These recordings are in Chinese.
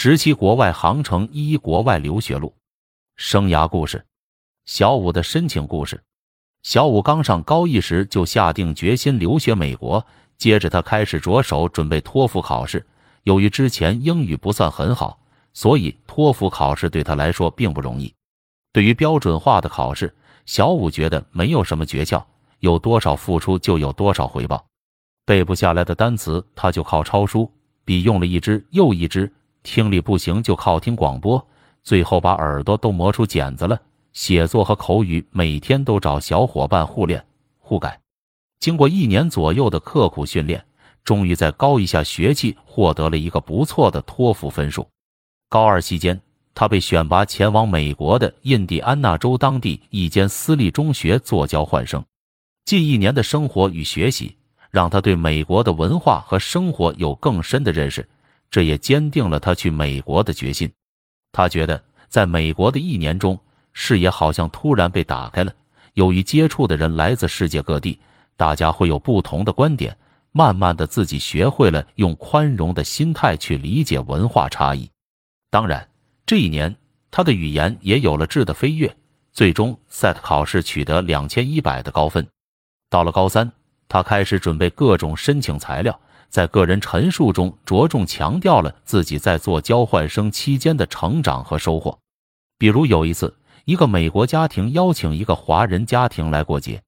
十七国外航程一国外留学路，生涯故事，小五的申请故事。小五刚上高一时就下定决心留学美国，接着他开始着手准备托福考试。由于之前英语不算很好，所以托福考试对他来说并不容易。对于标准化的考试，小五觉得没有什么诀窍，有多少付出就有多少回报。背不下来的单词，他就靠抄书，笔用了一支又一支；听力不行就靠听广播，最后把耳朵都磨出茧子了。写作和口语每天都找小伙伴互练互改。经过一年左右的刻苦训练，终于在高一下学期获得了一个不错的托福分数。高二期间，他被选拔前往美国的印第安纳州当地一间私立中学做交换生。近一年的生活与学习。让他对美国的文化和生活有更深的认识，这也坚定了他去美国的决心。他觉得，在美国的一年中，视野好像突然被打开了。由于接触的人来自世界各地，大家会有不同的观点。慢慢的，自己学会了用宽容的心态去理解文化差异。当然，这一年他的语言也有了质的飞跃，最终 SAT 考试取得两千一百的高分。到了高三。他开始准备各种申请材料，在个人陈述中着重强调了自己在做交换生期间的成长和收获。比如有一次，一个美国家庭邀请一个华人家庭来过节，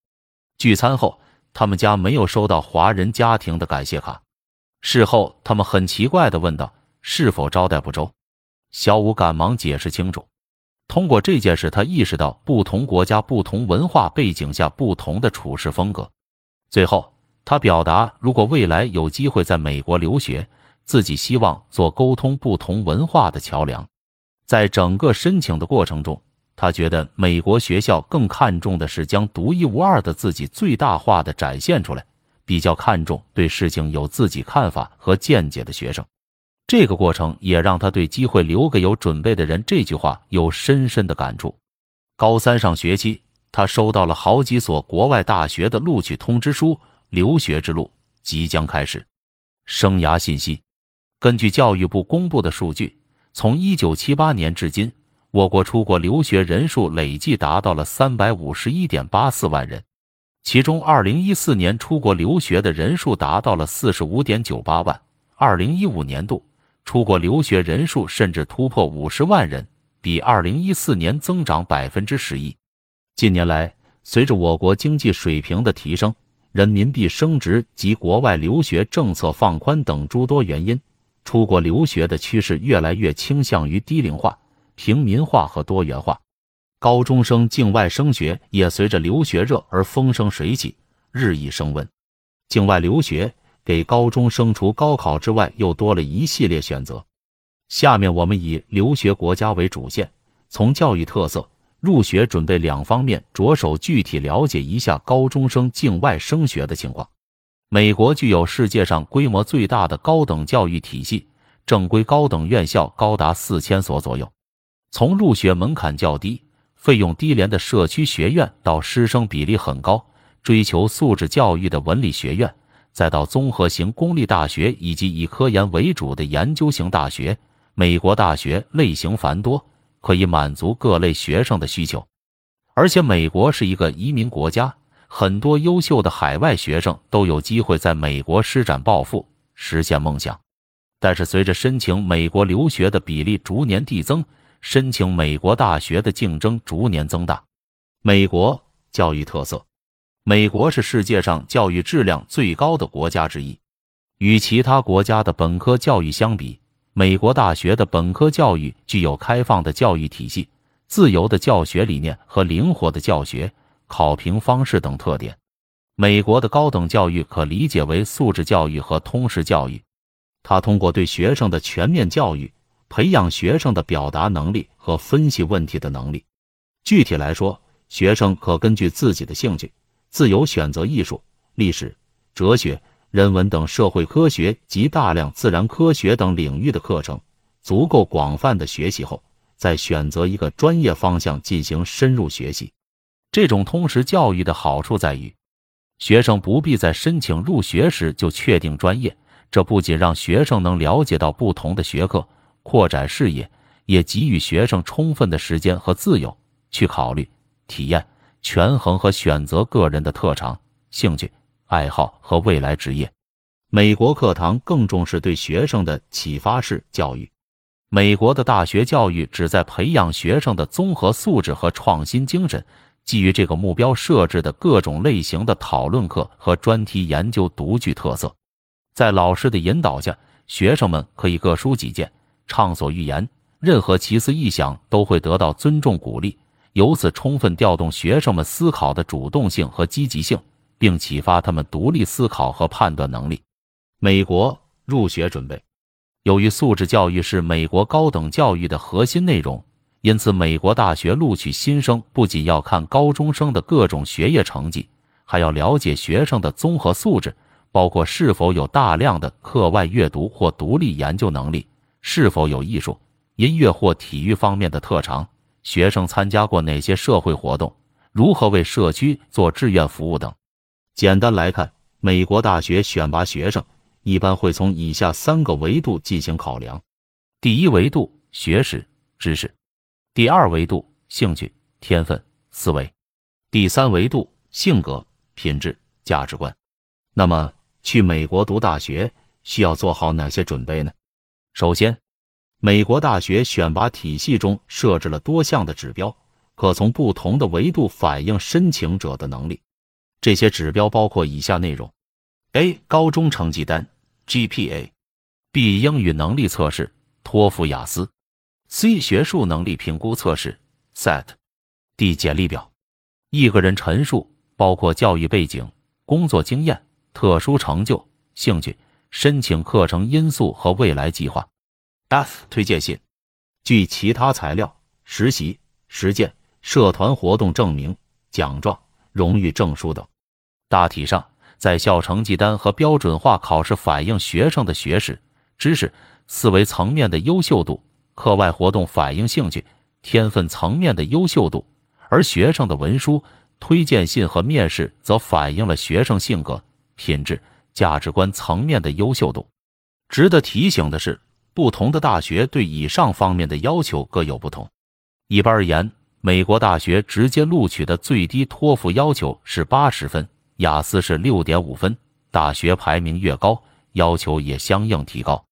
聚餐后，他们家没有收到华人家庭的感谢卡。事后，他们很奇怪地问道：“是否招待不周？”小五赶忙解释清楚。通过这件事，他意识到不同国家、不同文化背景下不同的处事风格。最后，他表达，如果未来有机会在美国留学，自己希望做沟通不同文化的桥梁。在整个申请的过程中，他觉得美国学校更看重的是将独一无二的自己最大化的展现出来，比较看重对事情有自己看法和见解的学生。这个过程也让他对“机会留给有准备的人”这句话有深深的感触。高三上学期。他收到了好几所国外大学的录取通知书，留学之路即将开始。生涯信息：根据教育部公布的数据，从一九七八年至今，我国出国留学人数累计达到了三百五十一点八四万人，其中二零一四年出国留学的人数达到了四十五点九八万，二零一五年度出国留学人数甚至突破五十万人，比二零一四年增长百分之十一。近年来，随着我国经济水平的提升、人民币升值及国外留学政策放宽等诸多原因，出国留学的趋势越来越倾向于低龄化、平民化和多元化。高中生境外升学也随着留学热而风生水起，日益升温。境外留学给高中生除高考之外，又多了一系列选择。下面我们以留学国家为主线，从教育特色。入学准备两方面着手具体了解一下高中生境外升学的情况。美国具有世界上规模最大的高等教育体系，正规高等院校高达四千所左右。从入学门槛较低、费用低廉的社区学院，到师生比例很高、追求素质教育的文理学院，再到综合型公立大学以及以科研为主的研究型大学，美国大学类型繁多。可以满足各类学生的需求，而且美国是一个移民国家，很多优秀的海外学生都有机会在美国施展抱负，实现梦想。但是，随着申请美国留学的比例逐年递增，申请美国大学的竞争逐年增大。美国教育特色：美国是世界上教育质量最高的国家之一，与其他国家的本科教育相比。美国大学的本科教育具有开放的教育体系、自由的教学理念和灵活的教学考评方式等特点。美国的高等教育可理解为素质教育和通识教育，它通过对学生的全面教育，培养学生的表达能力和分析问题的能力。具体来说，学生可根据自己的兴趣，自由选择艺术、历史、哲学。人文等社会科学及大量自然科学等领域的课程，足够广泛的学习后，再选择一个专业方向进行深入学习。这种通识教育的好处在于，学生不必在申请入学时就确定专业，这不仅让学生能了解到不同的学科、扩展视野，也给予学生充分的时间和自由去考虑、体验、权衡和选择个人的特长、兴趣、爱好和未来职业。美国课堂更重视对学生的启发式教育。美国的大学教育旨在培养学生的综合素质和创新精神。基于这个目标设置的各种类型的讨论课和专题研究独具特色。在老师的引导下，学生们可以各抒己见，畅所欲言，任何奇思异想都会得到尊重鼓励。由此充分调动学生们思考的主动性和积极性，并启发他们独立思考和判断能力。美国入学准备。由于素质教育是美国高等教育的核心内容，因此美国大学录取新生不仅要看高中生的各种学业成绩，还要了解学生的综合素质，包括是否有大量的课外阅读或独立研究能力，是否有艺术、音乐或体育方面的特长，学生参加过哪些社会活动，如何为社区做志愿服务等。简单来看，美国大学选拔学生。一般会从以下三个维度进行考量：第一维度学识知识；第二维度兴趣天分思维；第三维度性格品质价值观。那么，去美国读大学需要做好哪些准备呢？首先，美国大学选拔体系中设置了多项的指标，可从不同的维度反映申请者的能力。这些指标包括以下内容。A 高中成绩单 GPA，B 英语能力测试托福雅思，C 学术能力评估测试 SAT，D 简历表。一个人陈述包括教育背景、工作经验、特殊成就、兴趣、申请课程因素和未来计划。F 推荐信，据其他材料、实习、实践、社团活动证明、奖状、荣誉证书等。大体上。在校成绩单和标准化考试反映学生的学识、知识、思维层面的优秀度；课外活动反映兴趣、天分层面的优秀度；而学生的文书、推荐信和面试则反映了学生性格、品质、价值观层面的优秀度。值得提醒的是，不同的大学对以上方面的要求各有不同。一般而言，美国大学直接录取的最低托福要求是八十分。雅思是六点五分，大学排名越高，要求也相应提高。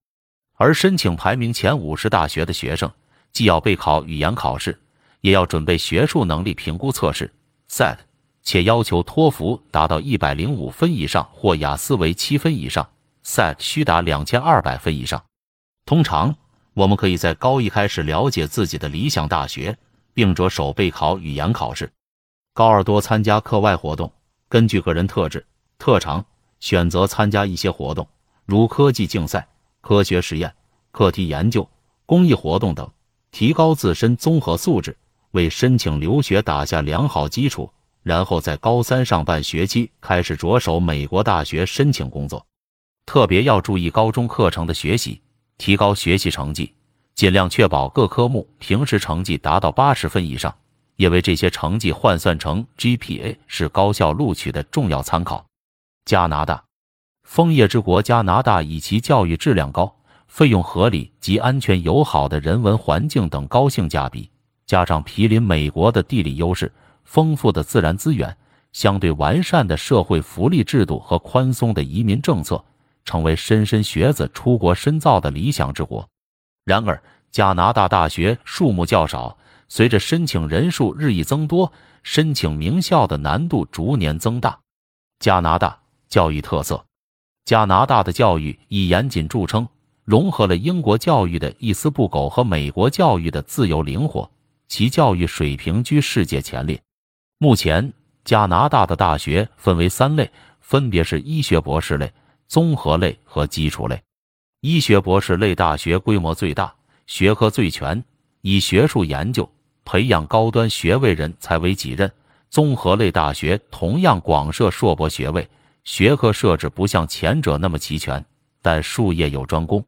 而申请排名前五十大学的学生，既要备考语言考试，也要准备学术能力评估测试 （SAT），且要求托福达到一百零五分以上或雅思为七分以上，SAT 需达两千二百分以上。通常，我们可以在高一开始了解自己的理想大学，并着手备考语言考试。高二多参加课外活动。根据个人特质、特长，选择参加一些活动，如科技竞赛、科学实验、课题研究、公益活动等，提高自身综合素质，为申请留学打下良好基础。然后在高三上半学期开始着手美国大学申请工作。特别要注意高中课程的学习，提高学习成绩，尽量确保各科目平时成绩达到八十分以上。因为这些成绩换算成 GPA 是高校录取的重要参考。加拿大，枫叶之国加拿大以其教育质量高、费用合理及安全友好的人文环境等高性价比，加上毗邻美国的地理优势、丰富的自然资源、相对完善的社会福利制度和宽松的移民政策，成为莘莘学子出国深造的理想之国。然而，加拿大大学数目较少。随着申请人数日益增多，申请名校的难度逐年增大。加拿大教育特色：加拿大的教育以严谨著称，融合了英国教育的一丝不苟和美国教育的自由灵活，其教育水平居世界前列。目前，加拿大的大学分为三类，分别是医学博士类、综合类和基础类。医学博士类大学规模最大，学科最全，以学术研究。培养高端学位人才为己任，综合类大学同样广设硕博学位，学科设置不像前者那么齐全，但术业有专攻，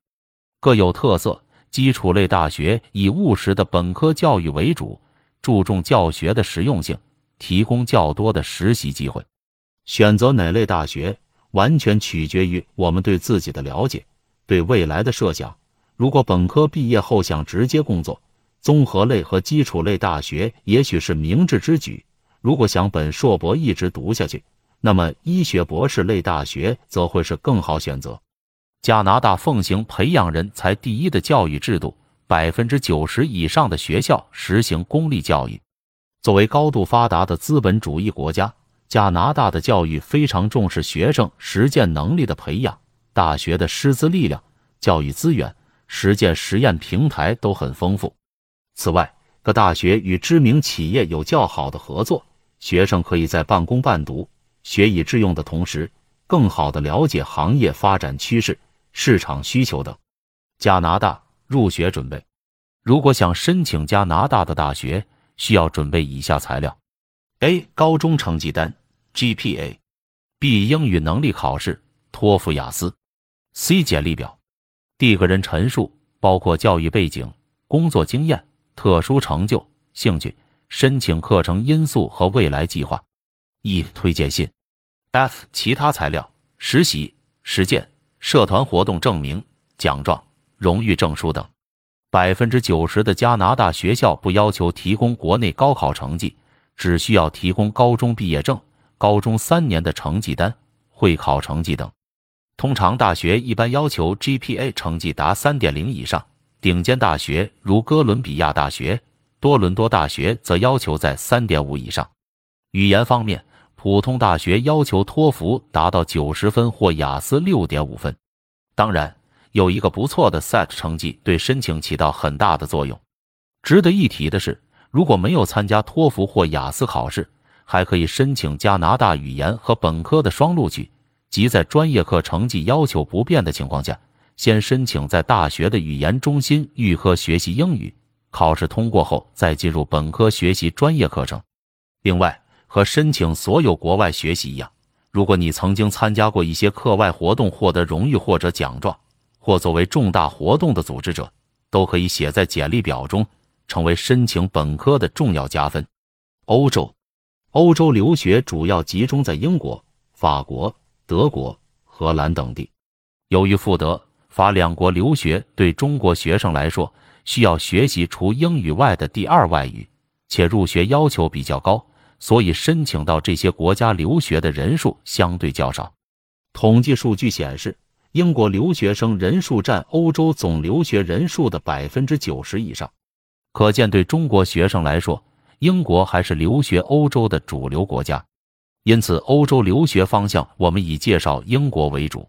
各有特色。基础类大学以务实的本科教育为主，注重教学的实用性，提供较多的实习机会。选择哪类大学，完全取决于我们对自己的了解，对未来的设想。如果本科毕业后想直接工作，综合类和基础类大学也许是明智之举；如果想本硕博一直读下去，那么医学博士类大学则会是更好选择。加拿大奉行培养人才第一的教育制度，百分之九十以上的学校实行公立教育。作为高度发达的资本主义国家，加拿大的教育非常重视学生实践能力的培养。大学的师资力量、教育资源、实践实验平台都很丰富。此外，各大学与知名企业有较好的合作，学生可以在半工半读、学以致用的同时，更好地了解行业发展趋势、市场需求等。加拿大入学准备，如果想申请加拿大的大学，需要准备以下材料：A. 高中成绩单 （GPA）；B. 英语能力考试（托福、雅思）。C 简历表，D 个人陈述，包括教育背景、工作经验、特殊成就、兴趣、申请课程因素和未来计划。E 推荐信。F 其他材料：实习、实践、社团活动证明、奖状、荣誉证书等。百分之九十的加拿大学校不要求提供国内高考成绩，只需要提供高中毕业证、高中三年的成绩单、会考成绩等。通常大学一般要求 GPA 成绩达三点零以上，顶尖大学如哥伦比亚大学、多伦多大学则要求在三点五以上。语言方面，普通大学要求托福达到九十分或雅思六点五分。当然，有一个不错的 SAT 成绩对申请起到很大的作用。值得一提的是，如果没有参加托福或雅思考试，还可以申请加拿大语言和本科的双录取。即在专业课成绩要求不变的情况下，先申请在大学的语言中心预科学习英语，考试通过后再进入本科学习专业课程。另外，和申请所有国外学习一样，如果你曾经参加过一些课外活动获得荣誉或者奖状，或作为重大活动的组织者，都可以写在简历表中，成为申请本科的重要加分。欧洲，欧洲留学主要集中在英国、法国。德国、荷兰等地，由于富德法两国留学对中国学生来说需要学习除英语外的第二外语，且入学要求比较高，所以申请到这些国家留学的人数相对较少。统计数据显示，英国留学生人数占欧洲总留学人数的百分之九十以上，可见对中国学生来说，英国还是留学欧洲的主流国家。因此，欧洲留学方向我们以介绍英国为主。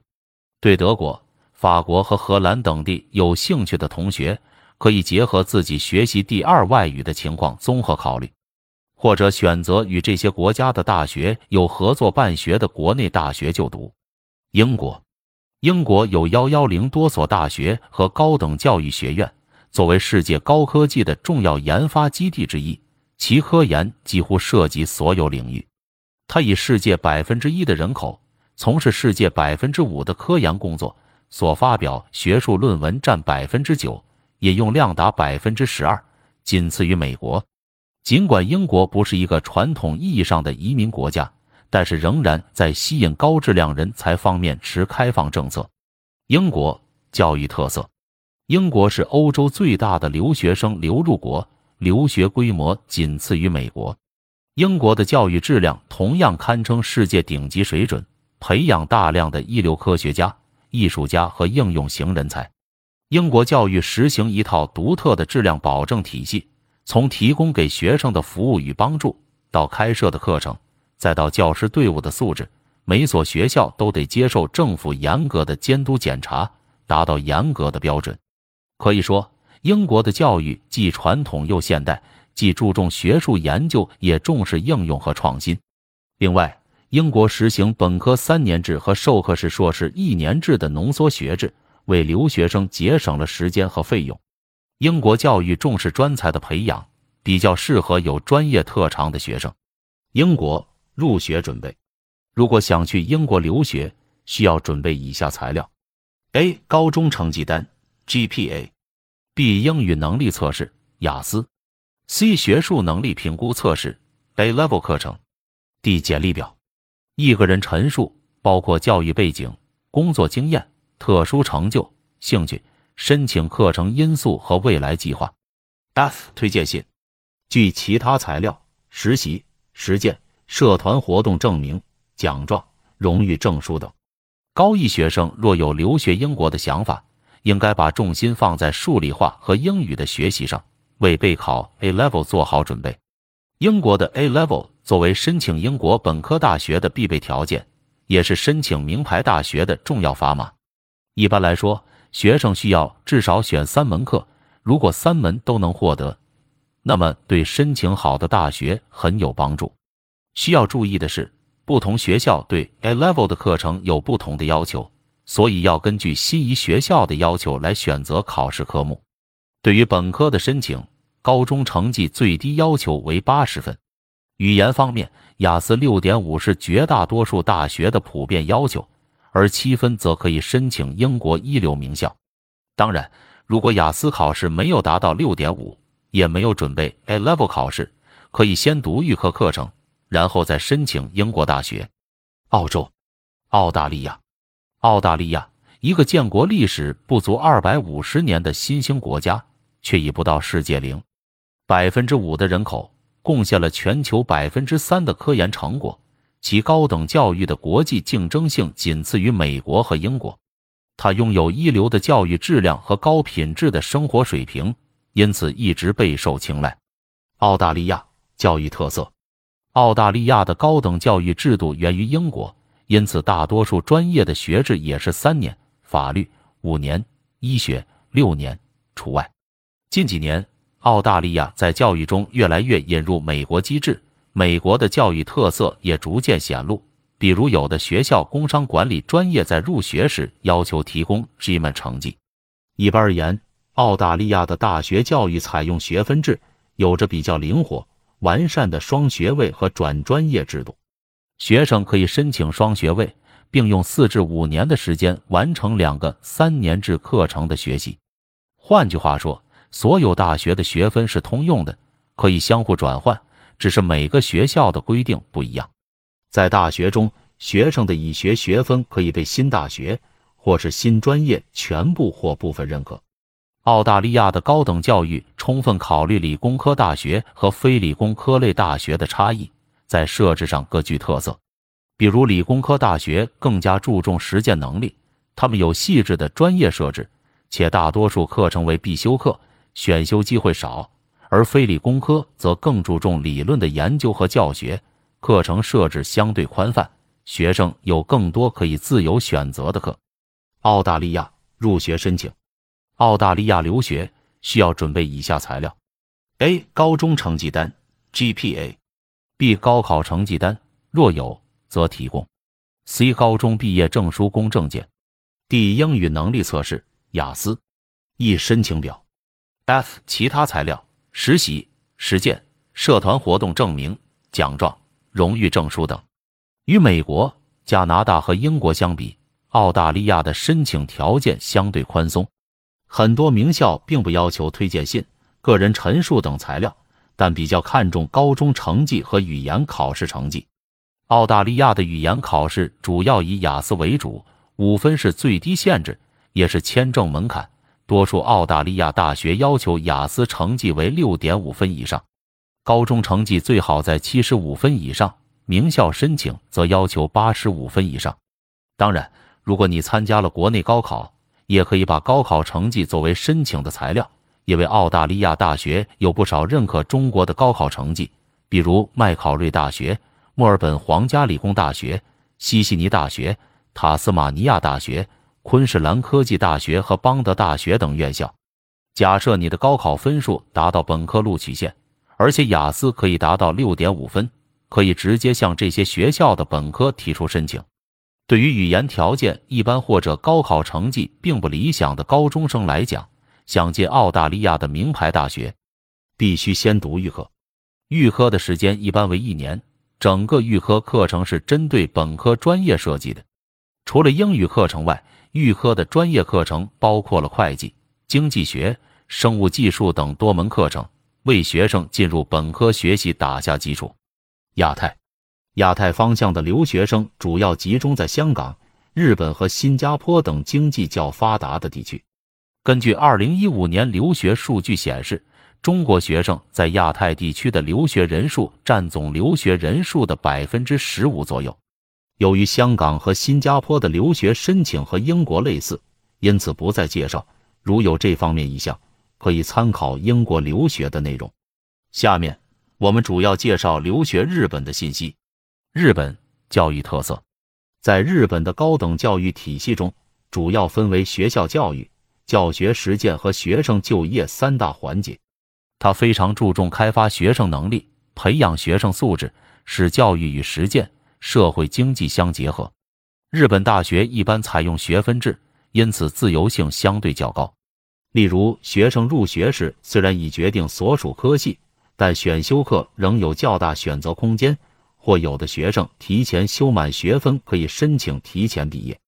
对德国、法国和荷兰等地有兴趣的同学，可以结合自己学习第二外语的情况综合考虑，或者选择与这些国家的大学有合作办学的国内大学就读。英国，英国有幺幺零多所大学和高等教育学院，作为世界高科技的重要研发基地之一，其科研几乎涉及所有领域。它以世界百分之一的人口从事世界百分之五的科研工作，所发表学术论文占百分之九，引用量达百分之十二，仅次于美国。尽管英国不是一个传统意义上的移民国家，但是仍然在吸引高质量人才方面持开放政策。英国教育特色：英国是欧洲最大的留学生流入国，留学规模仅次于美国。英国的教育质量同样堪称世界顶级水准，培养大量的一流科学家、艺术家和应用型人才。英国教育实行一套独特的质量保证体系，从提供给学生的服务与帮助，到开设的课程，再到教师队伍的素质，每所学校都得接受政府严格的监督检查，达到严格的标准。可以说，英国的教育既传统又现代。既注重学术研究，也重视应用和创新。另外，英国实行本科三年制和授课式硕士一年制的浓缩学制，为留学生节省了时间和费用。英国教育重视专才的培养，比较适合有专业特长的学生。英国入学准备：如果想去英国留学，需要准备以下材料。：A. 高中成绩单。（GPA）；B. 英语能力测试。雅思。C. 学术能力评估测试。A. Level 课程，D. 简历表，一个人陈述包括教育背景、工作经验、特殊成就、兴趣、申请课程因素和未来计划。F 推荐信，据其他材料、实习、实践、社团活动证明、奖状、荣誉证书等。高一学生若有留学英国的想法，应该把重心放在数理化和英语的学习上，为备考 A Level 做好准备。英国的 A Level 作为申请英国本科大学的必备条件，也是申请名牌大学的重要砝码。一般来说，学生需要至少选三门课，如果三门都能获得，那么对申请好的大学很有帮助。需要注意的是。不同学校对 A Level 的课程有不同的要求，所以要根据心仪学校的要求来选择考试科目。对于本科的申请，高中成绩最低要求为八十分。语言方面，雅思六点五是绝大多数大学的普遍要求，而七分则可以申请英国一流名校。当然，如果雅思考试没有达到六点五，也没有准备 A Level 考试，可以先读预科课程。然后再申请英国大学。澳洲、澳大利亚、澳大利亚，一个建国历史不足二百五十年的新兴国家，却已不到世界零百分之五的人口，贡献了全球百分之三的科研成果。其高等教育的国际竞争性仅次于美国和英国。它拥有一流的教育质量和高品质的生活水平，因此一直备受青睐。澳大利亚教育特色。澳大利亚的高等教育制度源于英国，因此大多数专业的学制也是三年，法律五年，医学六年除外。近几年，澳大利亚在教育中越来越引入美国机制，美国的教育特色也逐渐显露。比如，有的学校工商管理专业在入学时要求提供 GM 成绩。一般而言，澳大利亚的大学教育采用学分制，有着比较灵活。完善的双学位和转专业制度，学生可以申请双学位，并用四至五年的时间完成两个三年制课程的学习。换句话说，所有大学的学分是通用的，可以相互转换，只是每个学校的规定不一样。在大学中，学生的已学学分可以被新大学或是新专业全部或部分认可。澳大利亚的高等教育充分考虑理工科大学和非理工科类大学的差异，在设置上各具特色。比如，理工科大学更加注重实践能力，他们有细致的专业设置，且大多数课程为必修课，选修机会少；而非理工科则更注重理论的研究和教学，课程设置相对宽泛，学生有更多可以自由选择的课。澳大利亚入学申请。澳大利亚留学需要准备以下材料：A. 高中成绩单 （GPA）；B. 高考成绩单，若有则提供；C. 高中毕业证书公证件；D. 英语能力测试雅思；E. 申请表；F. 其他材料、实习、实践、社团活动证明、奖状、荣誉证书等。与美国、加拿大和英国相比，澳大利亚的申请条件相对宽松。很多名校并不要求推荐信、个人陈述等材料，但比较看重高中成绩和语言考试成绩。澳大利亚的语言考试主要以雅思为主，五分是最低限制，也是签证门槛。多数澳大利亚大学要求雅思成绩为六点五分以上，高中成绩最好在七十五分以上。名校申请则要求八十五分以上。当然，如果你参加了国内高考。也可以把高考成绩作为申请的材料，因为澳大利亚大学有不少认可中国的高考成绩，比如麦考瑞大学、墨尔本皇家理工大学、西悉尼大学、塔斯马尼亚大学、昆士兰科技大学和邦德大学等院校。假设你的高考分数达到本科录取线，而且雅思可以达到六点五分，可以直接向这些学校的本科提出申请。对于语言条件一般或者高考成绩并不理想的高中生来讲，想进澳大利亚的名牌大学，必须先读预科。预科的时间一般为一年，整个预科课程是针对本科专业设计的。除了英语课程外，预科的专业课程包括了会计、经济学、生物技术等多门课程，为学生进入本科学习打下基础。亚太。亚太方向的留学生主要集中在香港、日本和新加坡等经济较发达的地区。根据二零一五年留学数据显示，中国学生在亚太地区的留学人数占总留学人数的百分之十五左右。由于香港和新加坡的留学申请和英国类似，因此不再介绍。如有这方面意向，可以参考英国留学的内容。下面我们主要介绍留学日本的信息。日本教育特色，在日本的高等教育体系中，主要分为学校教育、教学实践和学生就业三大环节。它非常注重开发学生能力，培养学生素质，使教育与实践、社会经济相结合。日本大学一般采用学分制。因此，自由性相对较高。例如，学生入学时虽然已决定所属科系，但选修课仍有较大选择空间，或有的学生提前修满学分可以申请提前毕业。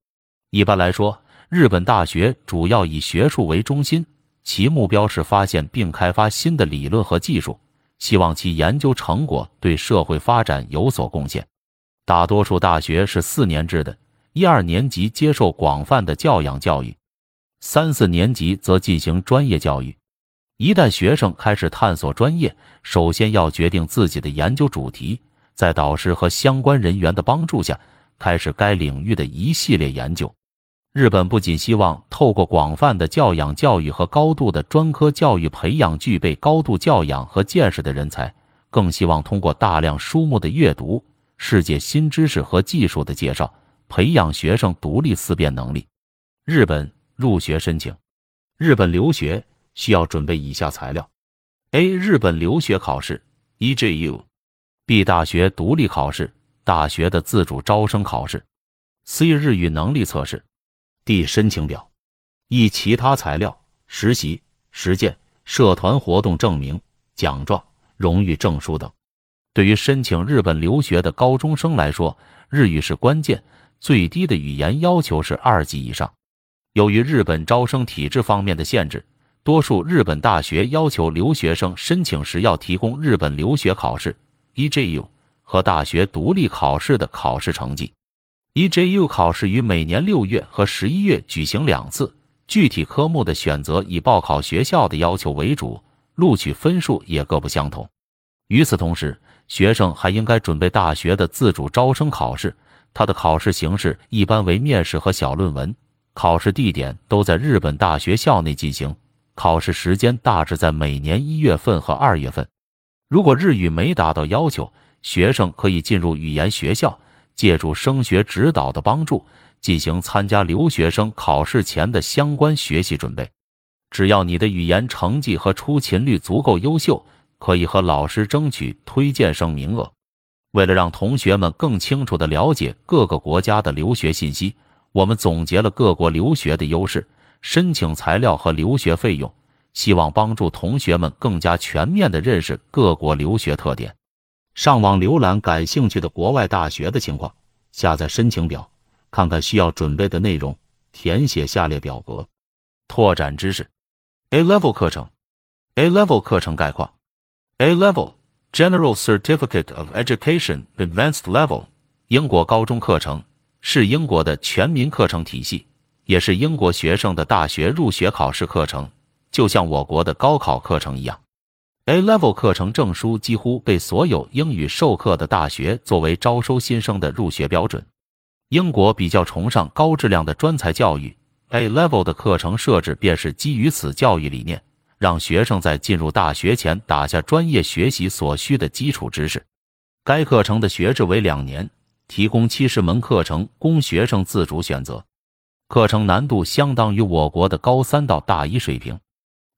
一般来说，日本大学主要以学术为中心，其目标是发现并开发新的理论和技术，希望其研究成果对社会发展有所贡献。大多数大学是四年制的。一二年级接受广泛的教养教育，三四年级则进行专业教育。一旦学生开始探索专业，首先要决定自己的研究主题，在导师和相关人员的帮助下，开始该领域的一系列研究。日本不仅希望透过广泛的教养教育和高度的专科教育培养具备高度教养和见识的人才，更希望通过大量书目的阅读、世界新知识和技术的介绍。培养学生独立思辨能力。日本入学申请，日本留学需要准备以下材料：A. 日本留学考试 （EJU）；B. 大学独立考试，大学的自主招生考试；C. 日语能力测试；D. 申请表；E. 其他材料、实习、实践、社团活动证明、奖状、荣誉证书等。对于申请日本留学的高中生来说，日语是关键。最低的语言要求是二级以上。由于日本招生体制方面的限制，多数日本大学要求留学生申请时要提供日本留学考试 （EJU） 和大学独立考试的考试成绩。EJU 考试于每年六月和十一月举行两次，具体科目的选择以报考学校的要求为主，录取分数也各不相同。与此同时，学生还应该准备大学的自主招生考试。它的考试形式一般为面试和小论文，考试地点都在日本大学校内进行，考试时间大致在每年一月份和二月份。如果日语没达到要求，学生可以进入语言学校，借助升学指导的帮助，进行参加留学生考试前的相关学习准备。只要你的语言成绩和出勤率足够优秀，可以和老师争取推荐生名额。为了让同学们更清楚地了解各个国家的留学信息，我们总结了各国留学的优势、申请材料和留学费用，希望帮助同学们更加全面地认识各国留学特点。上网浏览感兴趣的国外大学的情况，下载申请表，看看需要准备的内容，填写下列表格。拓展知识：A Level 课程，A Level 课程概况，A Level。General Certificate of Education Advanced Level，英国高中课程是英国的全民课程体系，也是英国学生的大学入学考试课程，就像我国的高考课程一样。A Level 课程证书几乎被所有英语授课的大学作为招收新生的入学标准。英国比较崇尚高质量的专才教育，A Level 的课程设置便是基于此教育理念。让学生在进入大学前打下专业学习所需的基础知识。该课程的学制为两年，提供七十门课程供学生自主选择。课程难度相当于我国的高三到大一水平。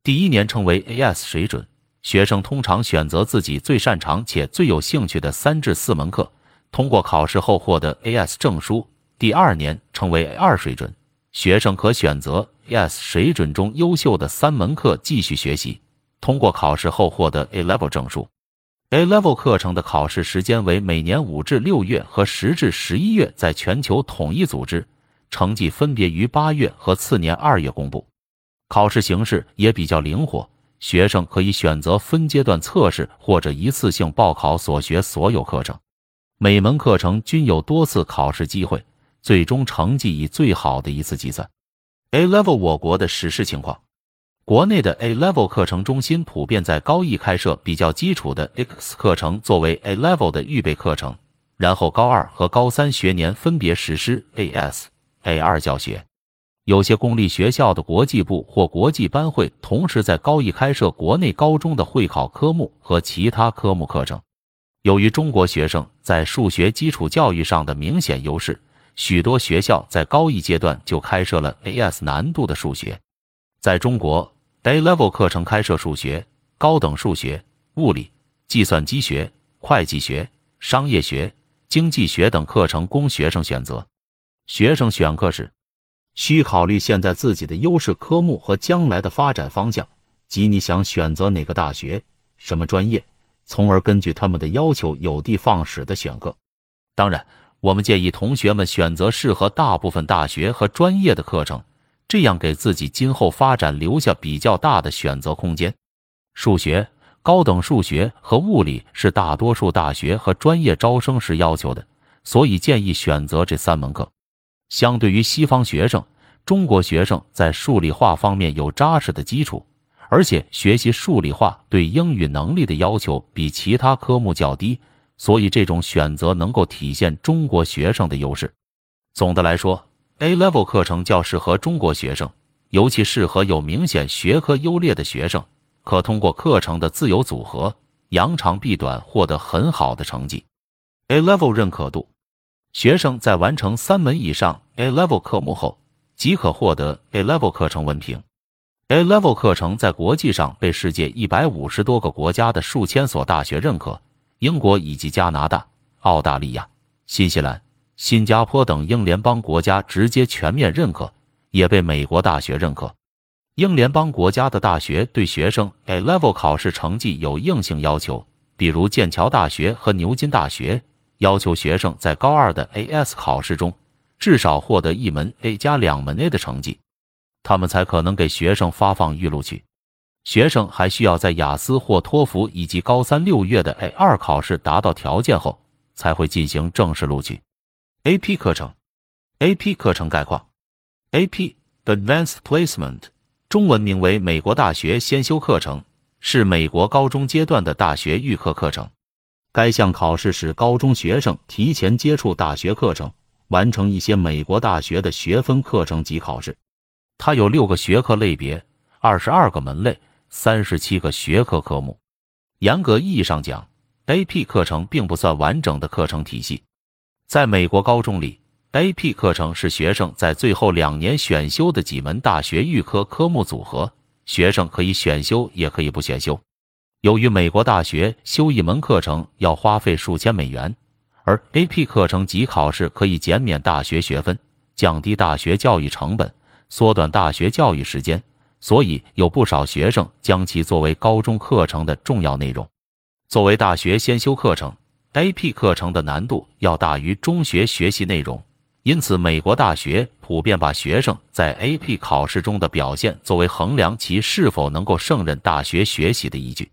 第一年称为 AS 水准，学生通常选择自己最擅长且最有兴趣的三至四门课，通过考试后获得 AS 证书。第二年称为 A 二水准。学生可选择 es 水准中优秀的三门课继续学习，通过考试后获得 A Level 证书。A Level 课程的考试时间为每年五至六月和十至十一月，在全球统一组织，成绩分别于八月和次年二月公布。考试形式也比较灵活，学生可以选择分阶段测试或者一次性报考所学所有课程，每门课程均有多次考试机会。最终成绩以最好的一次计算。A Level 我国的实施情况国内的 A Level 课程中心普遍在高一开设比较基础的 X 课程作为 A Level 的预备课程，然后高二和高三学年分别实施 AS、A 二教学。有些公立学校的国际部或国际班会同时在高一开设国内高中的会考科目和其他科目课程。由于中国学生在数学基础教育上的明显优势，许多学校在高一阶段就开设了 AS 难度的数学。在中国。A Level 课程开设数学、高等数学、物理、计算机学、会计学、商业学、经济学等课程供学生选择。学生选课时，需考虑现在自己的优势科目和将来的发展方向，及你想选择哪个大学、什么专业，从而根据他们的要求有的放矢的选课。当然，我们建议同学们选择适合大部分大学和专业的课程。这样给自己今后发展留下比较大的选择空间。数学、高等数学和物理是大多数大学和专业招生时要求的，所以建议选择这三门课。相对于西方学生，中国学生在数理化方面有扎实的基础，而且学习数理化对英语能力的要求比其他科目较低，所以这种选择能够体现中国学生的优势。总的来说。A Level 课程较适合中国学生，尤其适合有明显学科优劣的学生，可通过课程的自由组合，扬长避短，获得很好的成绩。A Level 认可度，学生在完成三门以上 A Level 科目后，即可获得 A Level 课程文凭。A Level 课程在国际上被世界一百五十多个国家的数千所大学认可，英国以及加拿大、澳大利亚、新西兰。新加坡等英联邦国家直接全面认可，也被美国大学认可。英联邦国家的大学对学生 A Level 考试成绩有硬性要求，比如剑桥大学和牛津大学要求学生在高二的 AS 考试中至少获得一门 A 加两门 A 的成绩，他们才可能给学生发放预录取。学生还需要在雅思或托福以及高三六月的 A 二考试达到条件后，才会进行正式录取。AP 课程，AP 课程概况，AP Advanced Placement，中文名为美国大学先修课程，是美国高中阶段的大学预科课程。该项考试使高中学生提前接触大学课程，完成一些美国大学的学分课程及考试。它有六个学科类别，二十二个门类，三十七个学科科目。严格意义上讲，AP 课程并不算完整的课程体系。在美国高中里，AP 课程是学生在最后两年选修的几门大学预科科目组合，学生可以选修，也可以不选修。由于美国大学修一门课程要花费数千美元，而 AP 课程及考试可以减免大学学分，降低大学教育成本，缩短大学教育时间，所以有不少学生将其作为高中课程的重要内容。作为大学先修课程。AP 课程的难度要大于中学学习内容，因此美国大学普遍把学生在 AP 考试中的表现作为衡量其是否能够胜任大学学习的依据。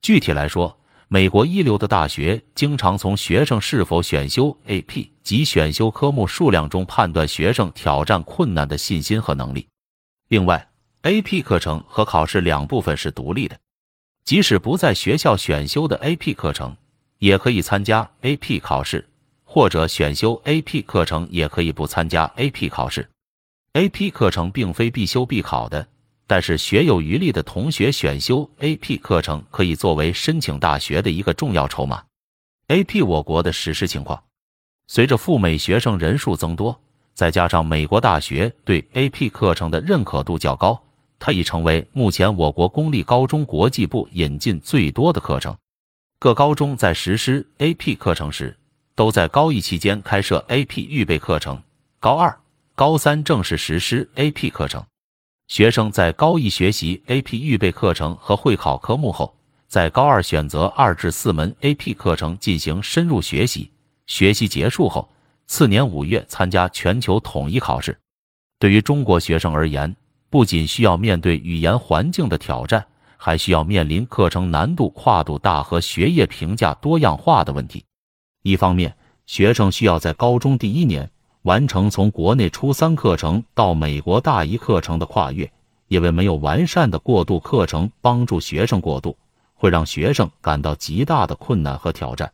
具体来说，美国一流的大学经常从学生是否选修 AP 及选修科目数量中判断学生挑战困难的信心和能力。另外，AP 课程和考试两部分是独立的，即使不在学校选修的 AP 课程。也可以参加 AP 考试，或者选修 AP 课程，也可以不参加 AP 考试。AP 课程并非必修必考的，但是学有余力的同学选修 AP 课程可以作为申请大学的一个重要筹码。AP 我国的实施情况，随着赴美学生人数增多，再加上美国大学对 AP 课程的认可度较高，它已成为目前我国公立高中国际部引进最多的课程。各高中在实施 AP 课程时，都在高一期间开设 AP 预备课程，高二、高三正式实施 AP 课程。学生在高一学习 AP 预备课程和会考科目后，在高二选择二至四门 AP 课程进行深入学习。学习结束后，次年五月参加全球统一考试。对于中国学生而言，不仅需要面对语言环境的挑战。还需要面临课程难度跨度大和学业评价多样化的问题。一方面，学生需要在高中第一年完成从国内初三课程到美国大一课程的跨越，因为没有完善的过渡课程帮助学生过渡，会让学生感到极大的困难和挑战。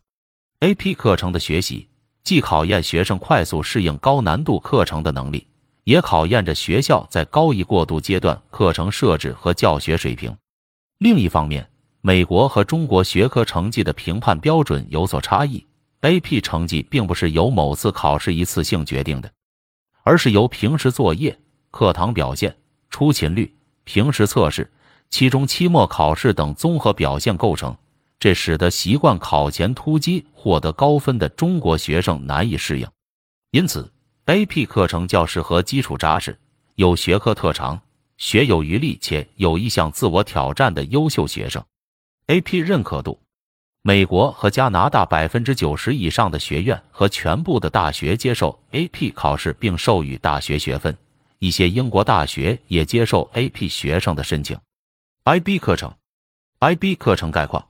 AP 课程的学习既考验学生快速适应高难度课程的能力，也考验着学校在高一过渡阶段课程设置和教学水平。另一方面，美国和中国学科成绩的评判标准有所差异。AP 成绩并不是由某次考试一次性决定的，而是由平时作业、课堂表现。出勤率、平时测试、期中、期末考试等综合表现构成，这使得习惯考前突击获得高分的中国学生难以适应。因此，AP 课程较适合基础扎实、有学科特长、学有余力且有意向自我挑战的优秀学生。AP 认可度，美国和加拿大百分之九十以上的学院和全部的大学接受 AP 考试并授予大学学分。一些英国大学也接受 AP 学生的申请。IB 课程，IB 课程概况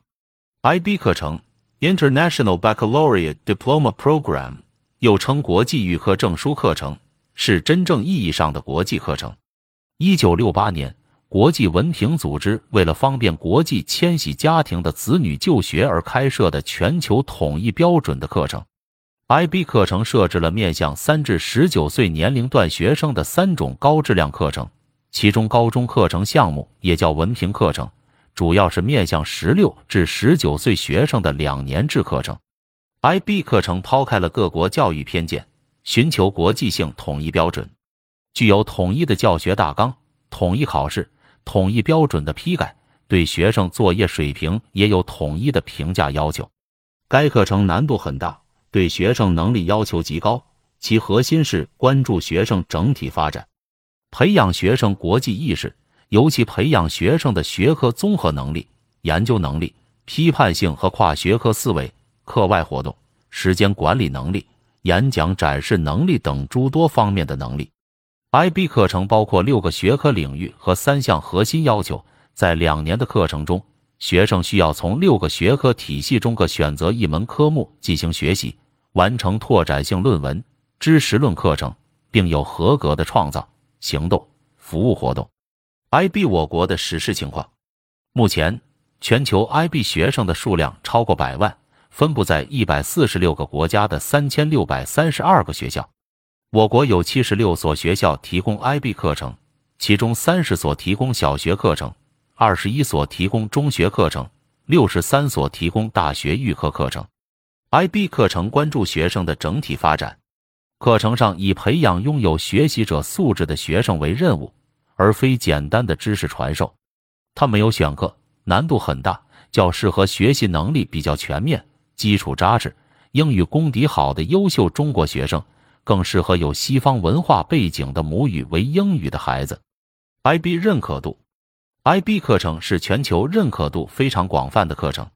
，IB 课程 （International Baccalaureate Diploma Program） 又称国际预科证书课程，是真正意义上的国际课程。一九六八年，国际文凭组织为了方便国际迁徙家庭的子女就学而开设的全球统一标准的课程。IB 课程设置了面向三至十九岁年龄段学生的三种高质量课程，其中高中课程项目也叫文凭课程，主要是面向十六至十九岁学生的两年制课程。IB 课程抛开了各国教育偏见，寻求国际性统一标准，具有统一的教学大纲、统一考试、统一标准的批改，对学生作业水平也有统一的评价要求。该课程难度很大。对学生能力要求极高，其核心是关注学生整体发展，培养学生国际意识，尤其培养学生的学科综合能力、研究能力、批判性和跨学科思维、课外活动、时间管理能力、演讲展示能力等诸多方面的能力。IB 课程包括六个学科领域和三项核心要求，在两年的课程中，学生需要从六个学科体系中各选择一门科目进行学习。完成拓展性论文、知识论课程，并有合格的创造、行动、服务活动。IB 我国的实施情况：目前，全球 IB 学生的数量超过百万，分布在一百四十六个国家的三千六百三十二个学校。我国有七十六所学校提供 IB 课程，其中三十所提供小学课程，二十一所提供中学课程，六十三所提供大学预科课程。IB 课程关注学生的整体发展，课程上以培养拥有学习者素质的学生为任务，而非简单的知识传授。它没有选课，难度很大，较适合学习能力比较全面、基础扎实、英语功底好的优秀中国学生，更适合有西方文化背景的母语为英语的孩子。IB 认可度，IB 课程是全球认可度非常广泛的课程。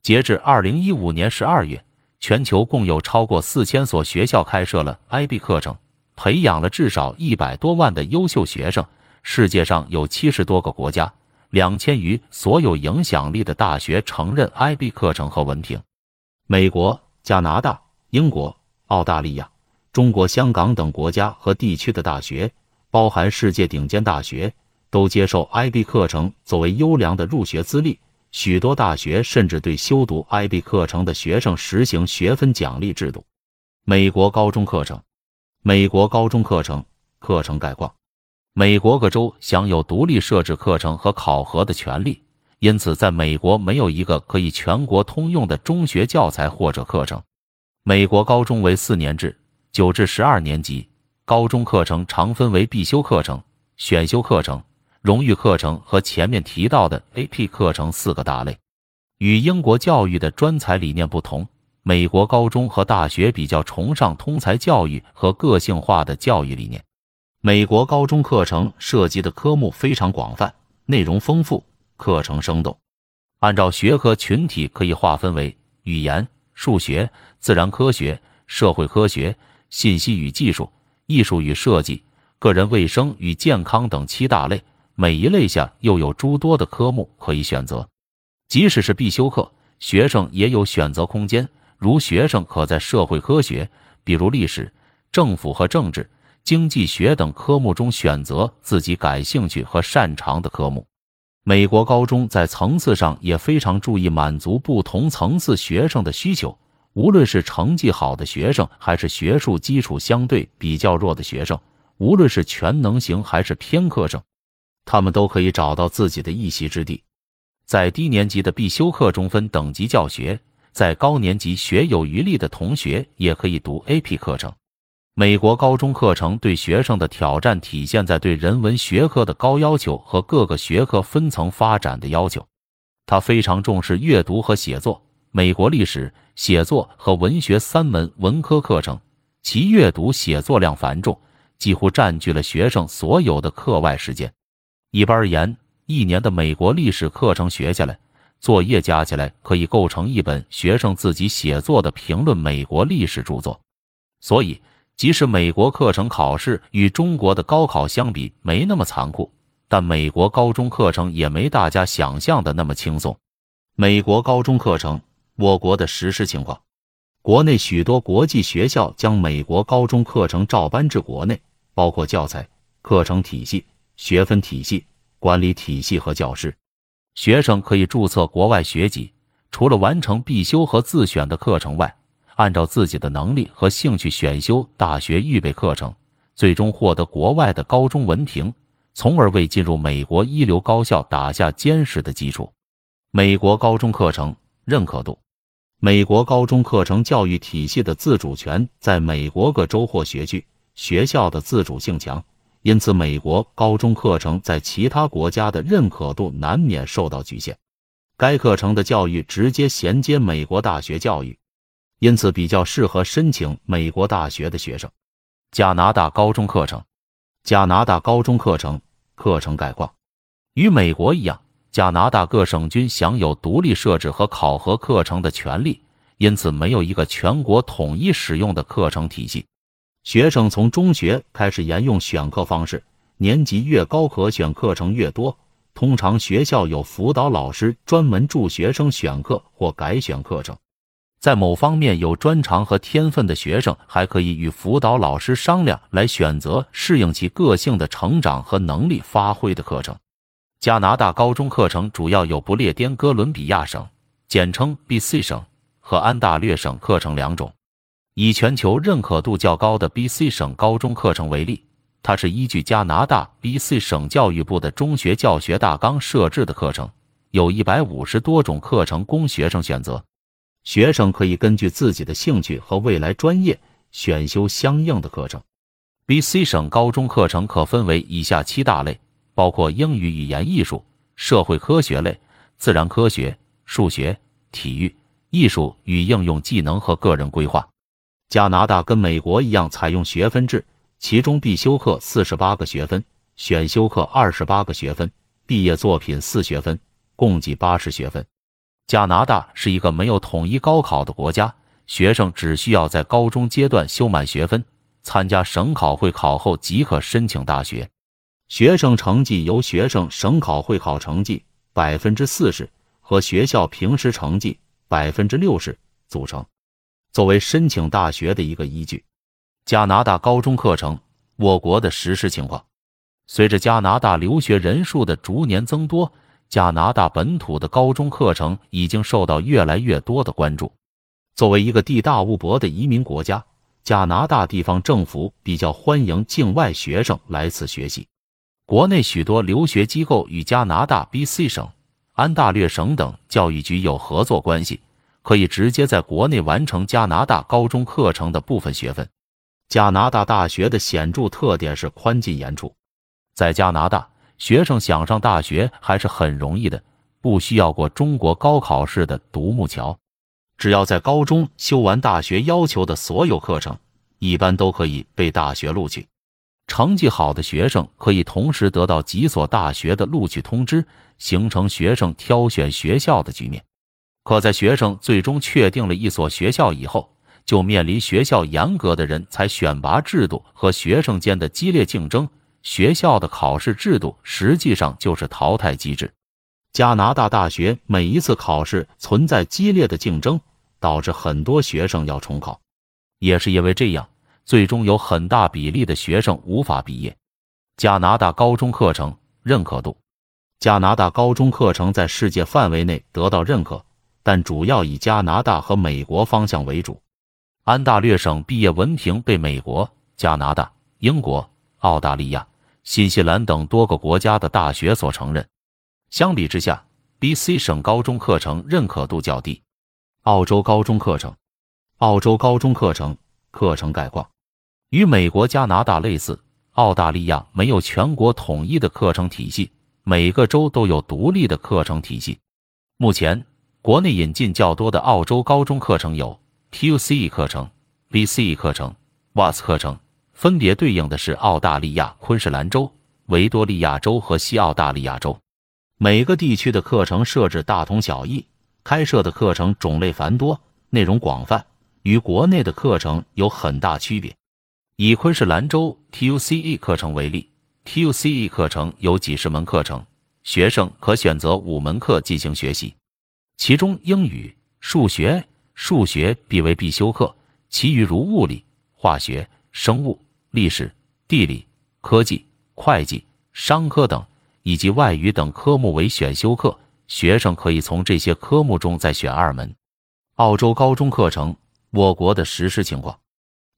截至二零一五年十二月。全球共有超过四千所学校开设了 IB 课程，培养了至少一百多万的优秀学生。世界上有七十多个国家，两千余所有影响力的大学承认 IB 课程和文凭。美国、加拿大、英国、澳大利亚、中国香港等国家和地区的大学，包含世界顶尖大学，都接受 IB 课程作为优良的入学资历。许多大学甚至对修读 IB 课程的学生实行学分奖励制度。美国高中课程，美国高中课程课程概况：美国各州享有独立设置课程和考核的权利，因此在美国没有一个可以全国通用的中学教材或者课程。美国高中为四年制，九至十二年级。高中课程常分为必修课程、选修课程。荣誉课程和前面提到的 AP 课程四个大类，与英国教育的专才理念不同，美国高中和大学比较崇尚通才教育和个性化的教育理念。美国高中课程涉及的科目非常广泛，内容丰富，课程生动。按照学科群体可以划分为语言、数学、自然科学、社会科学、信息与技术、艺术与设计、个人卫生与健康等七大类。每一类下又有诸多的科目可以选择，即使是必修课，学生也有选择空间。如学生可在社会科学，比如历史、政府和政治、经济学等科目中选择自己感兴趣和擅长的科目。美国高中在层次上也非常注意满足不同层次学生的需求，无论是成绩好的学生，还是学术基础相对比较弱的学生，无论是全能型还是偏科生，他们都可以找到自己的一席之地。在低年级的必修课中分等级教学，在高年级学有余力的同学也可以读 AP 课程。美国高中课程对学生的挑战体现在对人文学科的高要求和各个学科分层发展的要求。他非常重视阅读和写作。美国历史、写作和文学三门文科课程，其阅读写作量繁重，几乎占据了学生所有的课外时间。一般而言，一年的美国历史课程学下来，作业加起来可以构成一本学生自己写作的评论美国历史著作。所以。即使美国课程考试与中国的高考相比没那么残酷，但美国高中课程也没大家想象的那么轻松。美国高中课程，我国的实施情况：国内许多国际学校将美国高中课程照搬至国内，包括教材、课程体系、学分体系、管理体系和教师。学生可以注册国外学籍，除了完成必修和自选的课程外。按照自己的能力和兴趣选修大学预备课程，最终获得国外的高中文凭，从而为进入美国一流高校打下坚实的基础。美国高中课程认可度，美国高中课程教育体系的自主权在美国各州或学区，学校的自主性强，因此美国高中课程在其他国家的认可度难免受到局限。该课程的教育直接衔接美国大学教育。因此，比较适合申请美国大学的学生。加拿大高中课程，加拿大高中课程课程概况与美国一样，加拿大各省均享有独立设置和考核课程的权利，因此没有一个全国统一使用的课程体系。学生从中学开始沿用选课方式，年级越高可选课程越多。通常学校有辅导老师专门助学生选课或改选课程。在某方面有专长和天分的学生，还可以与辅导老师商量来选择适应其个性的成长和能力发挥的课程。加拿大高中课程主要有不列颠哥伦比亚省（简称 BC 省）和安大略省课程两种。以全球认可度较高的 BC 省高中课程为例，它是依据加拿大 BC 省教育部的中学教学大纲设置的课程，有一百五十多种课程供学生选择。学生可以根据自己的兴趣和未来专业选修相应的课程。B.C 省高中课程可分为以下七大类，包括英语语言艺术、社会科学类、自然科学、数学、体育、艺术与应用技能和个人规划。加拿大跟美国一样采用学分制，其中必修课四十八个学分，选修课二十八个学分，毕业作品四学分，共计八十学分。加拿大是一个没有统一高考的国家，学生只需要在高中阶段修满学分，参加省考会考后即可申请大学。学生成绩由学生省考会考成绩百分之四十和学校平时成绩百分之六十组成，作为申请大学的一个依据。加拿大高中课程，我国的实施情况，随着加拿大留学人数的逐年增多。加拿大本土的高中课程已经受到越来越多的关注。作为一个地大物博的移民国家，加拿大地方政府比较欢迎境外学生来此学习。国内许多留学机构与加拿大 B.C 省、安大略省等教育局有合作关系，可以直接在国内完成加拿大高中课程的部分学分。加拿大大学的显著特点是宽进严出，在加拿大。学生想上大学还是很容易的，不需要过中国高考式的独木桥，只要在高中修完大学要求的所有课程，一般都可以被大学录取。成绩好的学生可以同时得到几所大学的录取通知，形成学生挑选学校的局面。可在学生最终确定了一所学校以后，就面临学校严格的人才选拔制度和学生间的激烈竞争。学校的考试制度实际上就是淘汰机制。加拿大大学每一次考试存在激烈的竞争，导致很多学生要重考。也是因为这样，最终有很大比例的学生无法毕业。加拿大高中课程认可度，加拿大高中课程在世界范围内得到认可，但主要以加拿大和美国方向为主。安大略省毕业文凭被美国、加拿大、英国、澳大利亚、新西兰等多个国家的大学所承认。相比之下，B.C 省高中课程认可度较低。澳洲高中课程，澳洲高中课程课程概况与美国、加拿大类似。澳大利亚没有全国统一的课程体系，每个州都有独立的课程体系。目前，国内引进较多的澳洲高中课程有。T.C.E. 课程、BCE 课程、WAS 课程分别对应的是澳大利亚昆士兰州、维多利亚州和西澳大利亚州。每个地区的课程设置大同小异，开设的课程种类繁多，内容广泛，与国内的课程有很大区别。以昆士兰州 TUCE 课程为例，TUCE 课程有几十门课程，学生可选择五门课进行学习，其中英语、数学。数学必为必修课，其余如物理、化学、生物、历史、地理、科技、会计、商科等，以及外语等科目为选修课。学生可以从这些科目中再选二门。澳洲高中课程，我国的实施情况：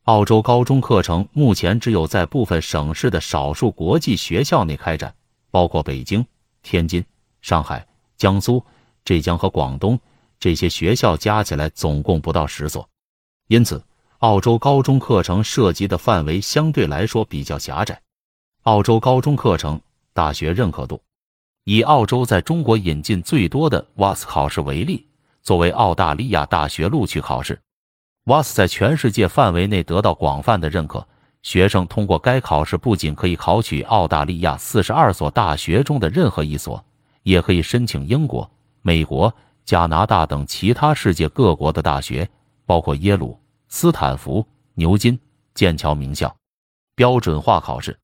澳洲高中课程目前只有在部分省市的少数国际学校内开展，包括北京、天津、上海、江苏、浙江和广东。这些学校加起来总共不到十所，因此澳洲高中课程涉及的范围相对来说比较狭窄。澳洲高中课程大学认可度，以澳洲在中国引进最多的 WAS 考试为例，作为澳大利亚大学录取考试，WAS 在全世界范围内得到广泛的认可。学生通过该考试不仅可以考取澳大利亚四十二所大学中的任何一所，也可以申请英国、美国。加拿大等其他世界各国的大学，包括耶鲁、斯坦福、牛津、剑桥名校。标准化考试，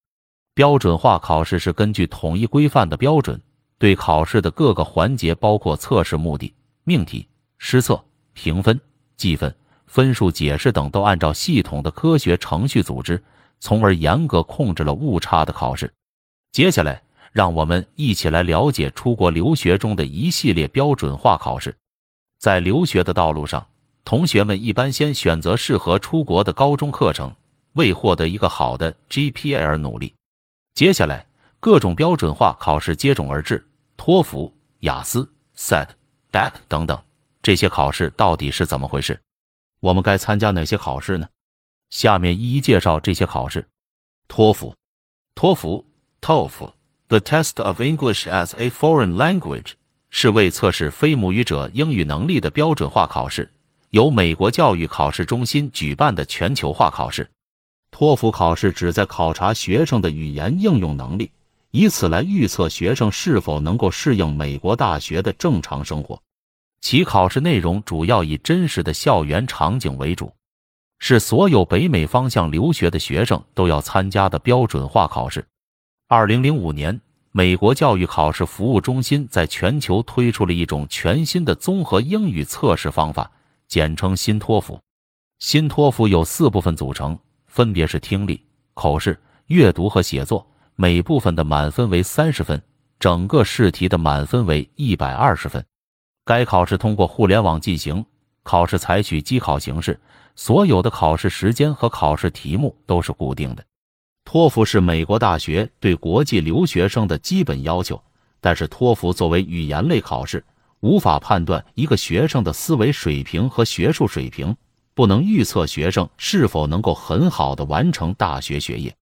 标准化考试是根据统一规范的标准，对考试的各个环节，包括测试目的、命题、施测、评分、计分、分数解释等，都按照系统的科学程序组织，从而严格控制了误差的考试。接下来。让我们一起来了解出国留学中的一系列标准化考试。在留学的道路上，同学们一般先选择适合出国的高中课程，为获得一个好的 GPA 而努力。接下来，各种标准化考试接踵而至，托福、雅思、SAT、DAT 等等，这些考试到底是怎么回事？我们该参加哪些考试呢？下面一一介绍这些考试。托福，托福，TOEFL。The test of English as a foreign language 是为测试非母语者英语能力的标准化考试，由美国教育考试中心举办的全球化考试。托福考试旨在考察学生的语言应用能力，以此来预测学生是否能够适应美国大学的正常生活。其考试内容主要以真实的校园场景为主，是所有北美方向留学的学生都要参加的标准化考试。二零零五年，美国教育考试服务中心在全球推出了一种全新的综合英语测试方法，简称新托福。新托福有四部分组成，分别是听力、口试、阅读和写作。每部分的满分为三十分，整个试题的满分为一百二十分。该考试通过互联网进行，考试采取机考形式，所有的考试时间和考试题目都是固定的。托福是美国大学对国际留学生的基本要求，但是托福作为语言类考试，无法判断一个学生的思维水平和学术水平，不能预测学生是否能够很好的完成大学学业。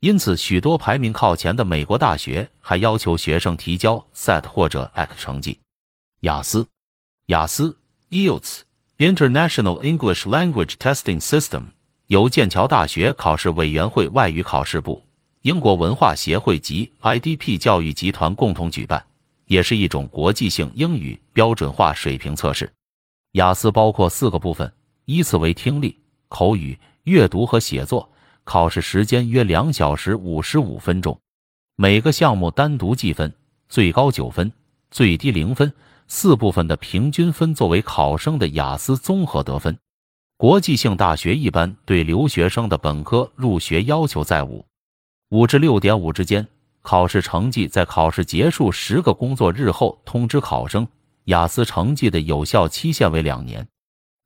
因此，许多排名靠前的美国大学还要求学生提交 SAT 或者 ACT 成绩。雅思，雅思 （IELTS, International English Language Testing System）。由剑桥大学考试委员会外语考试部、英国文化协会及 IDP 教育集团共同举办，也是一种国际性英语标准化水平测试。雅思包括四个部分，依次为听力、口语、阅读和写作。考试时间约两小时五十五分钟，每个项目单独计分，最高九分，最低零分。四部分的平均分作为考生的雅思综合得分。国际性大学一般对留学生的本科入学要求在五五至六点五之间，考试成绩在考试结束十个工作日后通知考生。雅思成绩的有效期限为两年。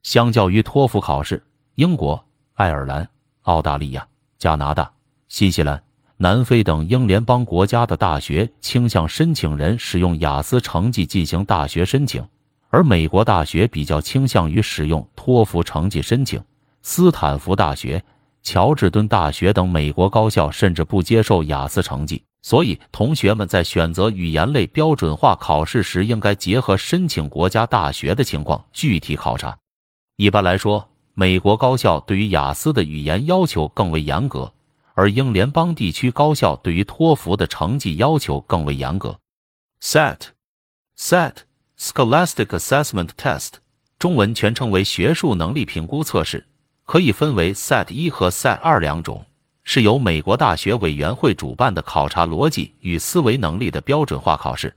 相较于托福考试，英国、爱尔兰、澳大利亚、加拿大、新西兰、南非等英联邦国家的大学倾向申请人使用雅思成绩进行大学申请。而美国大学比较倾向于使用托福成绩申请，斯坦福大学、乔治敦大学等美国高校甚至不接受雅思成绩。所以，同学们在选择语言类标准化考试时，应该结合申请国家大学的情况具体考察。一般来说，美国高校对于雅思的语言要求更为严格，而英联邦地区高校对于托福的成绩要求更为严格。SAT，SAT。Scholastic Assessment Test，中文全称为学术能力评估测试，可以分为 SAT 一和 SAT 二两种，是由美国大学委员会主办的考察逻辑与思维能力的标准化考试。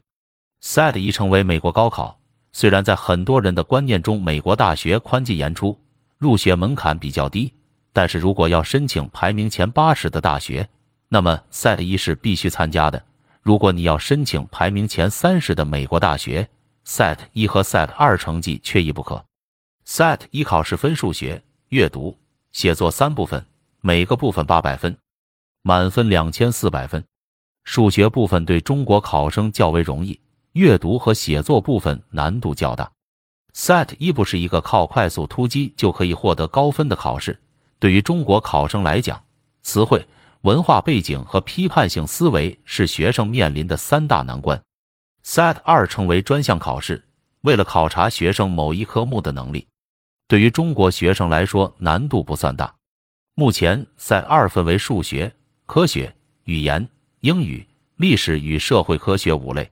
SAT 一称为美国高考，虽然在很多人的观念中，美国大学宽进严出，入学门槛比较低，但是如果要申请排名前八十的大学，那么 SAT 一是必须参加的。如果你要申请排名前三十的美国大学，SAT 一和 SAT 二成绩缺一不可。SAT 一考试分数学、阅读、写作三部分，每个部分八百分，满分两千四百分。数学部分对中国考生较为容易，阅读和写作部分难度较大。SAT 一不是一个靠快速突击就可以获得高分的考试，对于中国考生来讲，词汇、文化背景和批判性思维是学生面临的三大难关。SAT 二称为专项考试，为了考察学生某一科目的能力，对于中国学生来说难度不算大。目前赛二分为数学、科学、语言、英语、历史与社会科学五类。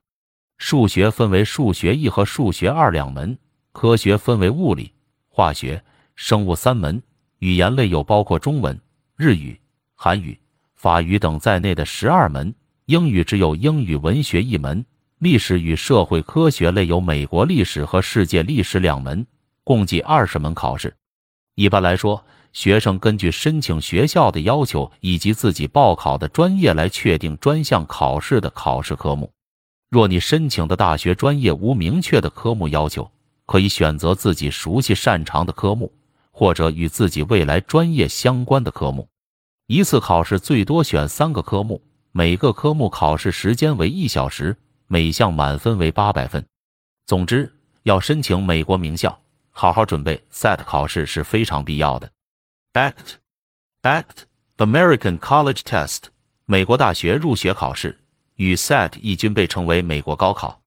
数学分为数学一和数学二两门，科学分为物理、化学、生物三门，语言类有包括中文、日语、韩语、法语等在内的十二门，英语只有英语文学一门。历史与社会科学类有美国历史和世界历史两门，共计二十门考试。一般来说，学生根据申请学校的要求以及自己报考的专业来确定专项考试的考试科目。若你申请的大学专业无明确的科目要求，可以选择自己熟悉擅长的科目，或者与自己未来专业相关的科目。一次考试最多选三个科目，每个科目考试时间为一小时。每项满分为八百分。总之，要申请美国名校，好好准备 SAT 考试是非常必要的。ACT，ACT，American College Test，美国大学入学考试与 SAT 亦均被称为美国高考。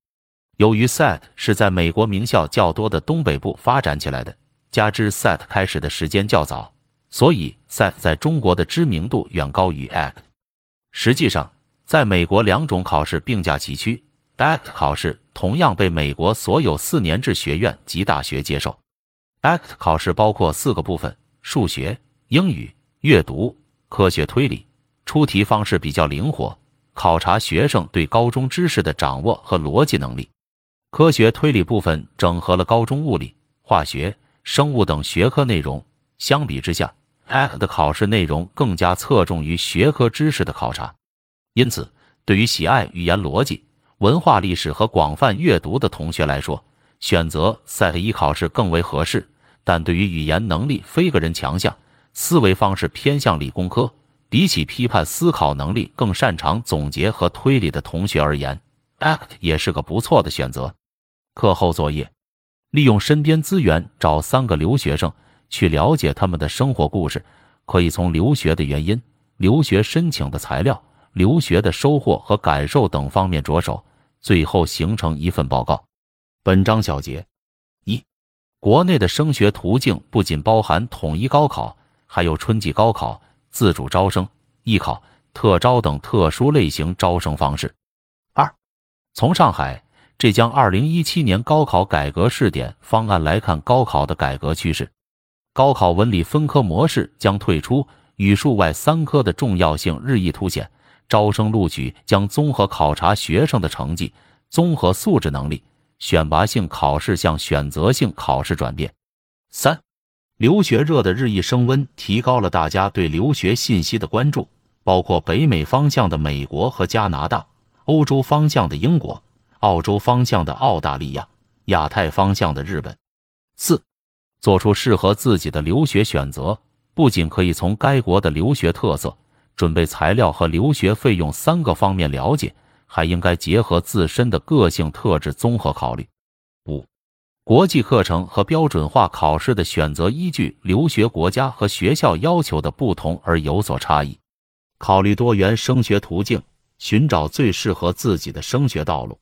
由于 SAT 是在美国名校较多的东北部发展起来的，加之 SAT 开始的时间较早，所以 SAT 在中国的知名度远高于 ACT。实际上，在美国两种考试并驾齐驱。ACT 考试同样被美国所有四年制学院及大学接受。ACT 考试包括四个部分：数学、英语、阅读、科学推理。出题方式比较灵活，考察学生对高中知识的掌握和逻辑能力。科学推理部分整合了高中物理、化学、生物等学科内容。相比之下，ACT 的考试内容更加侧重于学科知识的考察。因此，对于喜爱语言逻辑。文化历史和广泛阅读的同学来说，选择 SAT 一考试更为合适。但对于语言能力非个人强项、思维方式偏向理工科，比起批判思考能力更擅长总结和推理的同学而言，ACT 也是个不错的选择。课后作业：利用身边资源找三个留学生，去了解他们的生活故事。可以从留学的原因、留学申请的材料、留学的收获和感受等方面着手。最后形成一份报告。本章小结：国内的升学途径不仅包含统一高考，还有春季高考、自主招生、艺考、特招等特殊类型招生方式。二、从上海、浙江二零一七年高考改革试点方案来看，高考的改革趋势，高考文理分科模式将退出，语数外三科的重要性日益凸显。招生录取将综合考察学生的成绩、综合素质能力，选拔性考试向选择性考试转变。三、留学热的日益升温，提高了大家对留学信息的关注，包括北美方向的美国和加拿大，欧洲方向的英国，澳洲方向的澳大利亚，亚太方向的日本。四，做出适合自己的留学选择，不仅可以从该国的留学特色、准备材料和留学费用三个方面了解，还应该结合自身的个性特质综合考虑。五。国际课程和标准化考试的选择依据留学国家和学校要求的不同而有所差异，考虑多元升学途径，寻找最适合自己的升学道路。